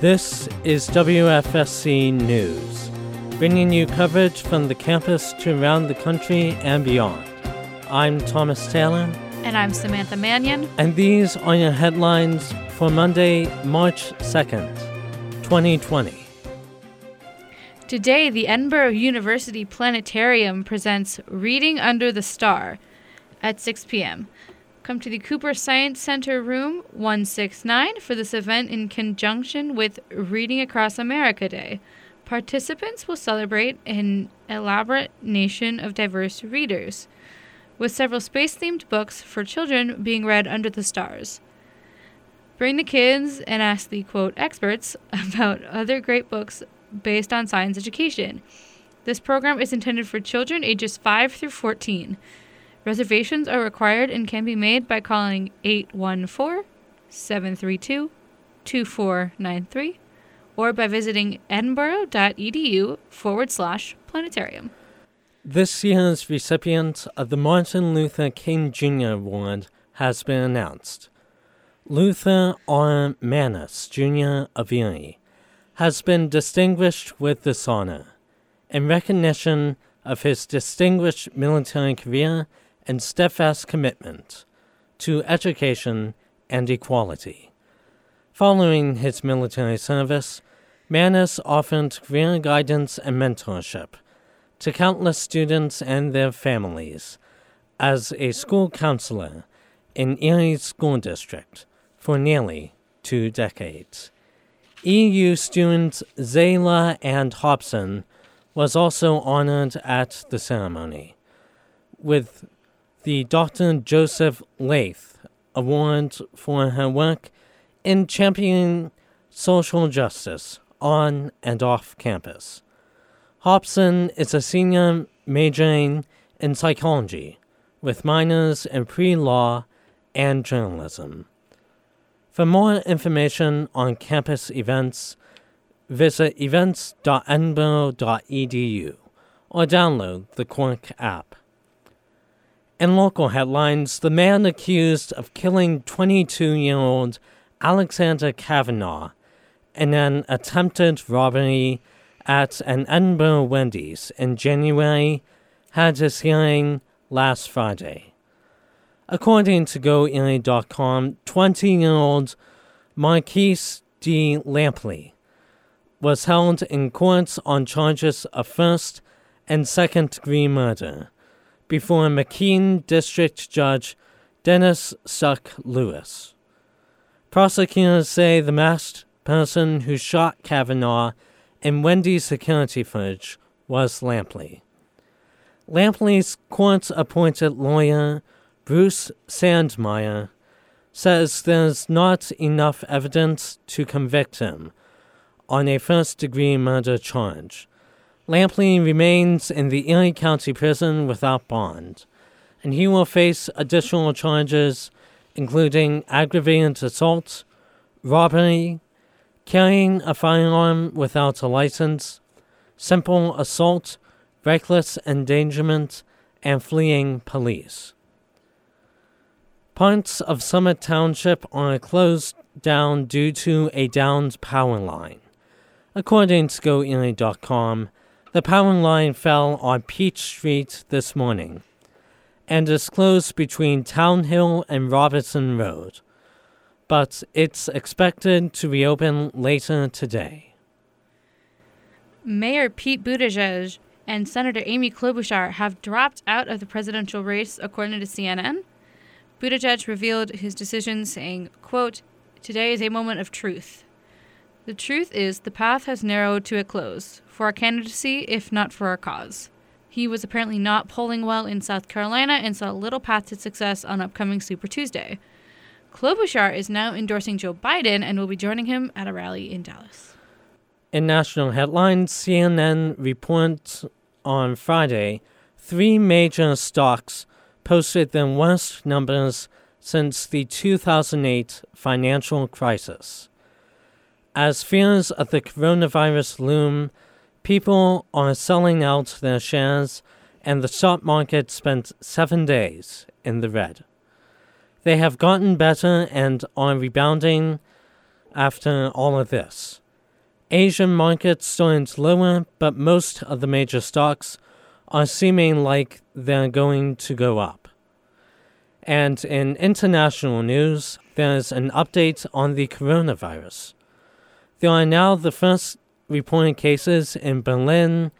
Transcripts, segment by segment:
This is WFSC News, bringing you coverage from the campus to around the country and beyond. I'm Thomas Taylor. And I'm Samantha Mannion. And these are your headlines for Monday, March 2nd, 2020. Today, the Edinboro University Planetarium presents Reading Under the Star at 6 p.m. Come to the Cooper Science Center room 169 for this event in conjunction with Reading Across America Day. Participants will celebrate an elaborate nation of diverse readers, with several space themed books for children being read under the stars. Bring the kids and ask the quote experts about other great books based on science education. This program is intended for children ages 5 through 14. Reservations are required and can be made by calling 814 732 2493 or by visiting edinboro.edu forward slash planetarium. This year's recipient of the Martin Luther King Jr. Award has been announced. Luther R. Manus Jr. of Erie has been distinguished with this honor in recognition of his distinguished military career and steadfast commitment to education and equality. Following his military service, Manus offered career guidance and mentorship to countless students and their families as a school counselor in Erie School District for nearly two decades. EU students Zayla and Hobson was also honored at the ceremony, with the Dr. Joseph Lath Award for her work in championing social justice on and off campus. Hobson is a senior majoring in psychology with minors in pre law and journalism. For more information on campus events, visit events.edinboro.edu or download the Quark app. In local headlines, the man accused of killing 22 year old Alexander Kavanaugh in an attempted robbery at an Edinboro Wendy's in January had his hearing last Friday. According to GoErie.com, 20 year old Marquise D. Lampley was held in court on charges of first and second degree murder before McKean District Judge Denise Stuck Lewis. Prosecutors say the masked person who shot Kavanaugh in Wendy's security footage was Lampley. Lampley's court appointed lawyer Bruce Sandmeyer says there's not enough evidence to convict him on a first degree murder charge. Lampley remains in the Erie County Prison without bond, and he will face additional charges including aggravated assault, robbery, carrying a firearm without a license, simple assault, reckless endangerment, and fleeing police. Parts of Summit Township are closed down due to a downed power line. According to GoErie.com, the power line fell on Peach Street this morning and is closed between Townhill and Robertson Road, but it's expected to reopen later today. Mayor Pete Buttigieg and Senator Amy Klobuchar have dropped out of the presidential race, according to CNN. Buttigieg revealed his decision, saying, quote, Today is a moment of truth. The truth is the path has narrowed to a close for our candidacy, if not for our cause. He was apparently not polling well in South Carolina and saw little path to success on upcoming Super Tuesday. Klobuchar is now endorsing Joe Biden and will be joining him at a rally in Dallas. In national headlines, CNN reports on Friday three major stocks posted their worst numbers since the 2008 financial crisis. As fears of the coronavirus loom, people are selling out their shares, and the stock market spent seven days in the red. They have gotten better and are rebounding after all of this, Asian markets started lower, but most of the major stocks are seeming like they're going to go up. And in international news, there's an update on the coronavirus. There are now the first reported cases in Berlin,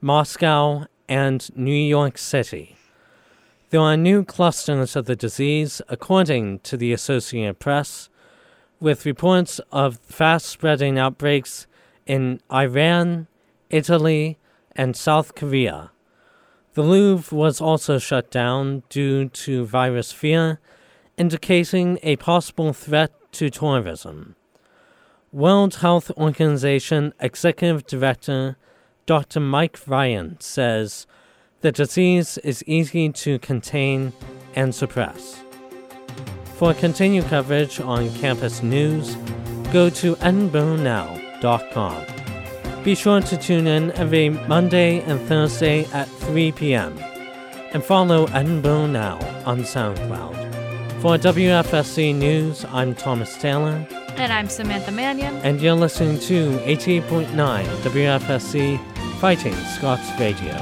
Moscow, and New York City. There are new clusters of the disease, according to the Associated Press, with reports of fast spreading outbreaks in Iran, Italy, and South Korea. The Louvre was also shut down due to virus fear, indicating a possible threat to tourism. World Health Organization Executive Director Dr. Mike Ryan says the disease is easy to contain and suppress. For continued coverage on campus news, go to edinboronow.com. Be sure to tune in every Monday and Thursday at 3 p.m. and follow Edinboro Now on SoundCloud. For WFSC News, I'm Thomas Taylor. And I'm Samantha Mannion. And you're listening to 88.9 WFSC Fighting Scots Radio.